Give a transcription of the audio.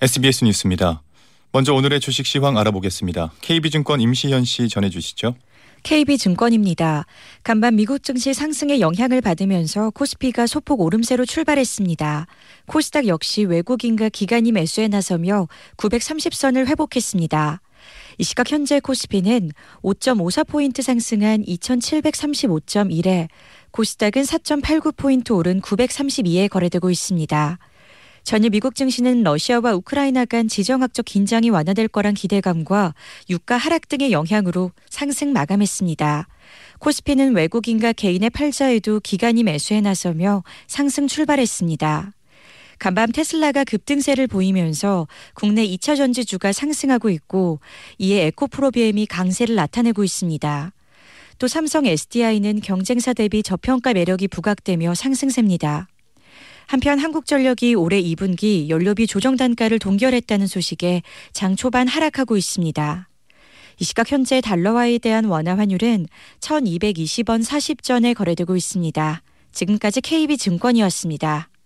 SBS 뉴스입니다. 먼저 오늘의 주식 시황 알아보겠습니다. KB증권 임시현 씨 전해주시죠. KB증권입니다. 간밤 미국 증시 상승의 영향을 받으면서 코스피가 소폭 오름세로 출발했습니다. 코스닥 역시 외국인과 기관이 매수에 나서며 930선을 회복했습니다. 이 시각 현재 코스피는 5.54포인트 상승한 2735.1에 코스닥은 4.89포인트 오른 932에 거래되고 있습니다. 전일 미국 증시는 러시아와 우크라이나 간 지정학적 긴장이 완화될 거란 기대감과 유가 하락 등의 영향으로 상승 마감했습니다. 코스피는 외국인과 개인의 팔자에도 기간이 매수해 나서며 상승 출발했습니다. 간밤 테슬라가 급등세를 보이면서 국내 2차 전지주가 상승하고 있고 이에 에코프로비엠이 강세를 나타내고 있습니다. 또 삼성 SDI는 경쟁사 대비 저평가 매력이 부각되며 상승세입니다. 한편 한국전력이 올해 2분기 연료비 조정 단가를 동결했다는 소식에 장 초반 하락하고 있습니다. 이 시각 현재 달러화에 대한 원화 환율은 1220원 40전에 거래되고 있습니다. 지금까지 KB증권이었습니다.